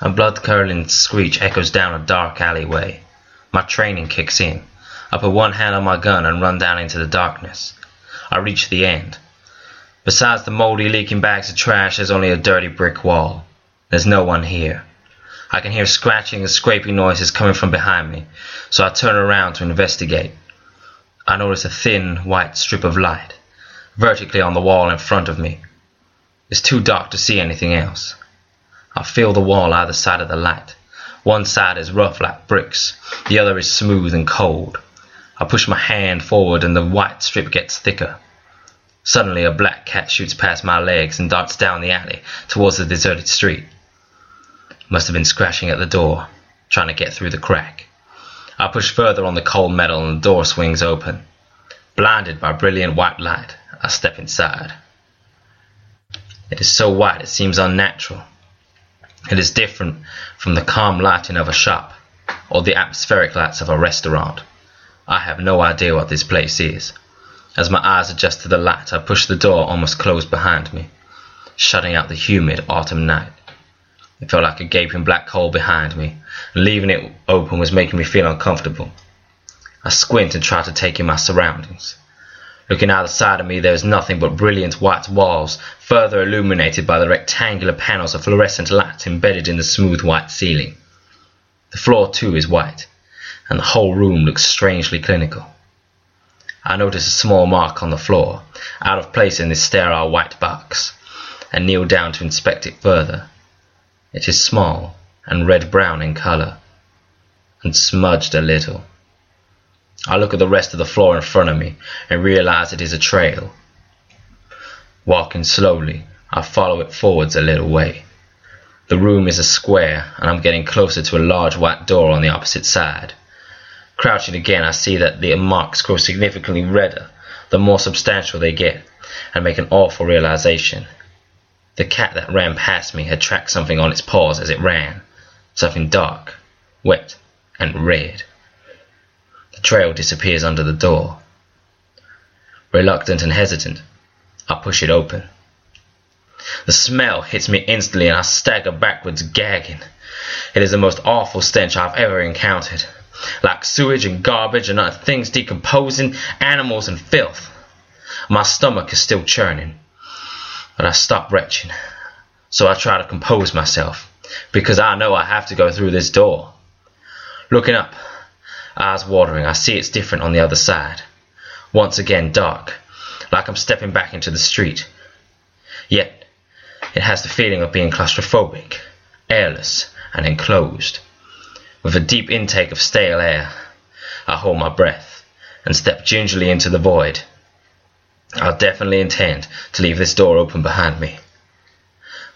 A blood curdling screech echoes down a dark alleyway. My training kicks in. I put one hand on my gun and run down into the darkness. I reach the end. Besides the moldy, leaking bags of trash, there's only a dirty brick wall. There's no one here. I can hear scratching and scraping noises coming from behind me, so I turn around to investigate. I notice a thin, white strip of light, vertically on the wall in front of me. It's too dark to see anything else. I feel the wall either side of the light. One side is rough like bricks, the other is smooth and cold. I push my hand forward and the white strip gets thicker. Suddenly, a black cat shoots past my legs and darts down the alley towards the deserted street. Must have been scratching at the door, trying to get through the crack. I push further on the cold metal and the door swings open. Blinded by brilliant white light, I step inside. It is so white it seems unnatural. It is different from the calm lighting of a shop or the atmospheric lights of a restaurant. I have no idea what this place is. As my eyes adjust to the light, I push the door almost closed behind me, shutting out the humid autumn night. It felt like a gaping black hole behind me, and leaving it open was making me feel uncomfortable. I squint and try to take in my surroundings. Looking out the side of me, there is nothing but brilliant white walls, further illuminated by the rectangular panels of fluorescent light embedded in the smooth white ceiling. The floor, too, is white and the whole room looks strangely clinical. I notice a small mark on the floor, out of place in this sterile white box, and kneel down to inspect it further. It is small and red brown in color, and smudged a little. I look at the rest of the floor in front of me and realize it is a trail. Walking slowly, I follow it forwards a little way. The room is a square, and I'm getting closer to a large white door on the opposite side. Crouching again, I see that the marks grow significantly redder the more substantial they get, and make an awful realization. The cat that ran past me had tracked something on its paws as it ran, something dark, wet, and red. Trail disappears under the door. Reluctant and hesitant, I push it open. The smell hits me instantly and I stagger backwards, gagging. It is the most awful stench I've ever encountered like sewage and garbage and other things decomposing, animals and filth. My stomach is still churning, but I stop retching. So I try to compose myself, because I know I have to go through this door. Looking up, eyes watering, I see it's different on the other side. Once again dark, like I'm stepping back into the street. Yet, it has the feeling of being claustrophobic, airless, and enclosed. With a deep intake of stale air, I hold my breath and step gingerly into the void. I definitely intend to leave this door open behind me.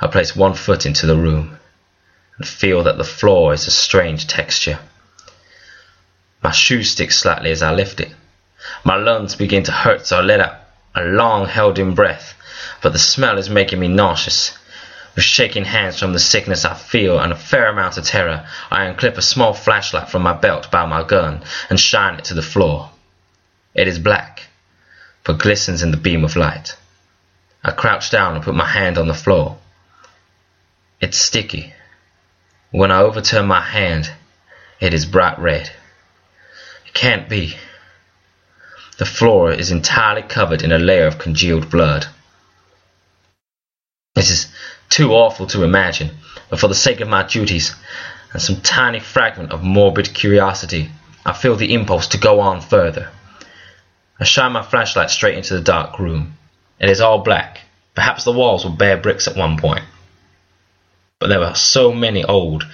I place one foot into the room and feel that the floor is a strange texture. My shoe sticks slightly as I lift it. My lungs begin to hurt, so I let out a long held in breath, but the smell is making me nauseous. With shaking hands from the sickness I feel and a fair amount of terror, I unclip a small flashlight from my belt by my gun and shine it to the floor. It is black, but glistens in the beam of light. I crouch down and put my hand on the floor. It's sticky. When I overturn my hand, it is bright red. It can't be. The floor is entirely covered in a layer of congealed blood. This is too awful to imagine, but for the sake of my duties and some tiny fragment of morbid curiosity, I feel the impulse to go on further. I shine my flashlight straight into the dark room. It is all black. Perhaps the walls were bare bricks at one point. But there were so many old,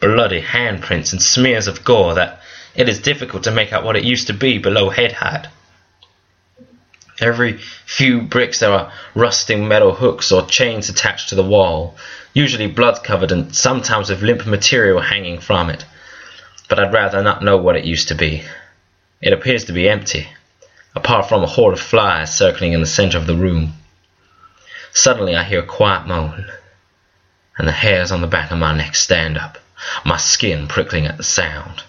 bloody handprints and smears of gore that it is difficult to make out what it used to be below head height. Every few bricks there are rusting metal hooks or chains attached to the wall, usually blood covered and sometimes with limp material hanging from it. But I'd rather not know what it used to be. It appears to be empty, apart from a horde of flies circling in the center of the room. Suddenly I hear a quiet moan, and the hairs on the back of my neck stand up, my skin prickling at the sound.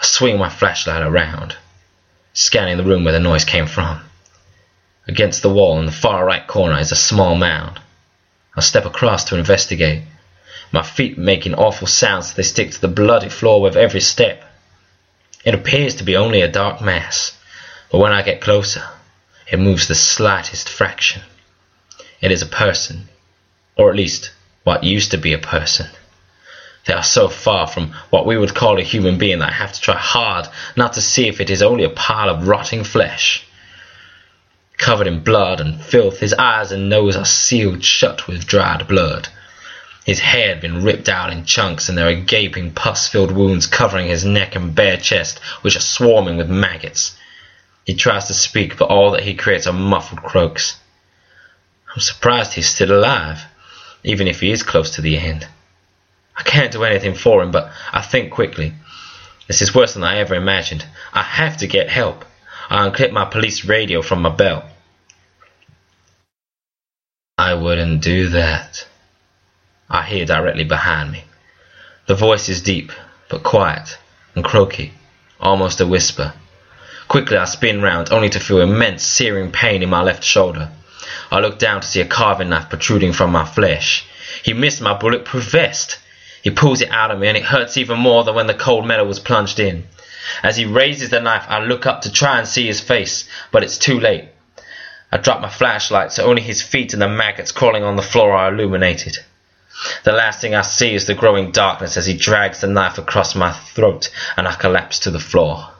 I swing my flashlight around, scanning the room where the noise came from. Against the wall in the far right corner is a small mound. I step across to investigate, my feet making awful sounds as they stick to the bloody floor with every step. It appears to be only a dark mass, but when I get closer, it moves the slightest fraction. It is a person, or at least what used to be a person. They are so far from what we would call a human being that I have to try hard not to see if it is only a pile of rotting flesh. Covered in blood and filth, his eyes and nose are sealed shut with dried blood. His hair had been ripped out in chunks, and there are gaping, pus filled wounds covering his neck and bare chest, which are swarming with maggots. He tries to speak, but all that he creates are muffled croaks. I'm surprised he's still alive, even if he is close to the end. I can't do anything for him, but I think quickly. This is worse than I ever imagined. I have to get help. I unclip my police radio from my belt. I wouldn't do that. I hear directly behind me. The voice is deep, but quiet and croaky, almost a whisper. Quickly I spin round, only to feel immense searing pain in my left shoulder. I look down to see a carving knife protruding from my flesh. He missed my bulletproof vest. He pulls it out of me, and it hurts even more than when the cold metal was plunged in. As he raises the knife, I look up to try and see his face, but it's too late. I drop my flashlight, so only his feet and the maggots crawling on the floor are illuminated. The last thing I see is the growing darkness as he drags the knife across my throat and I collapse to the floor.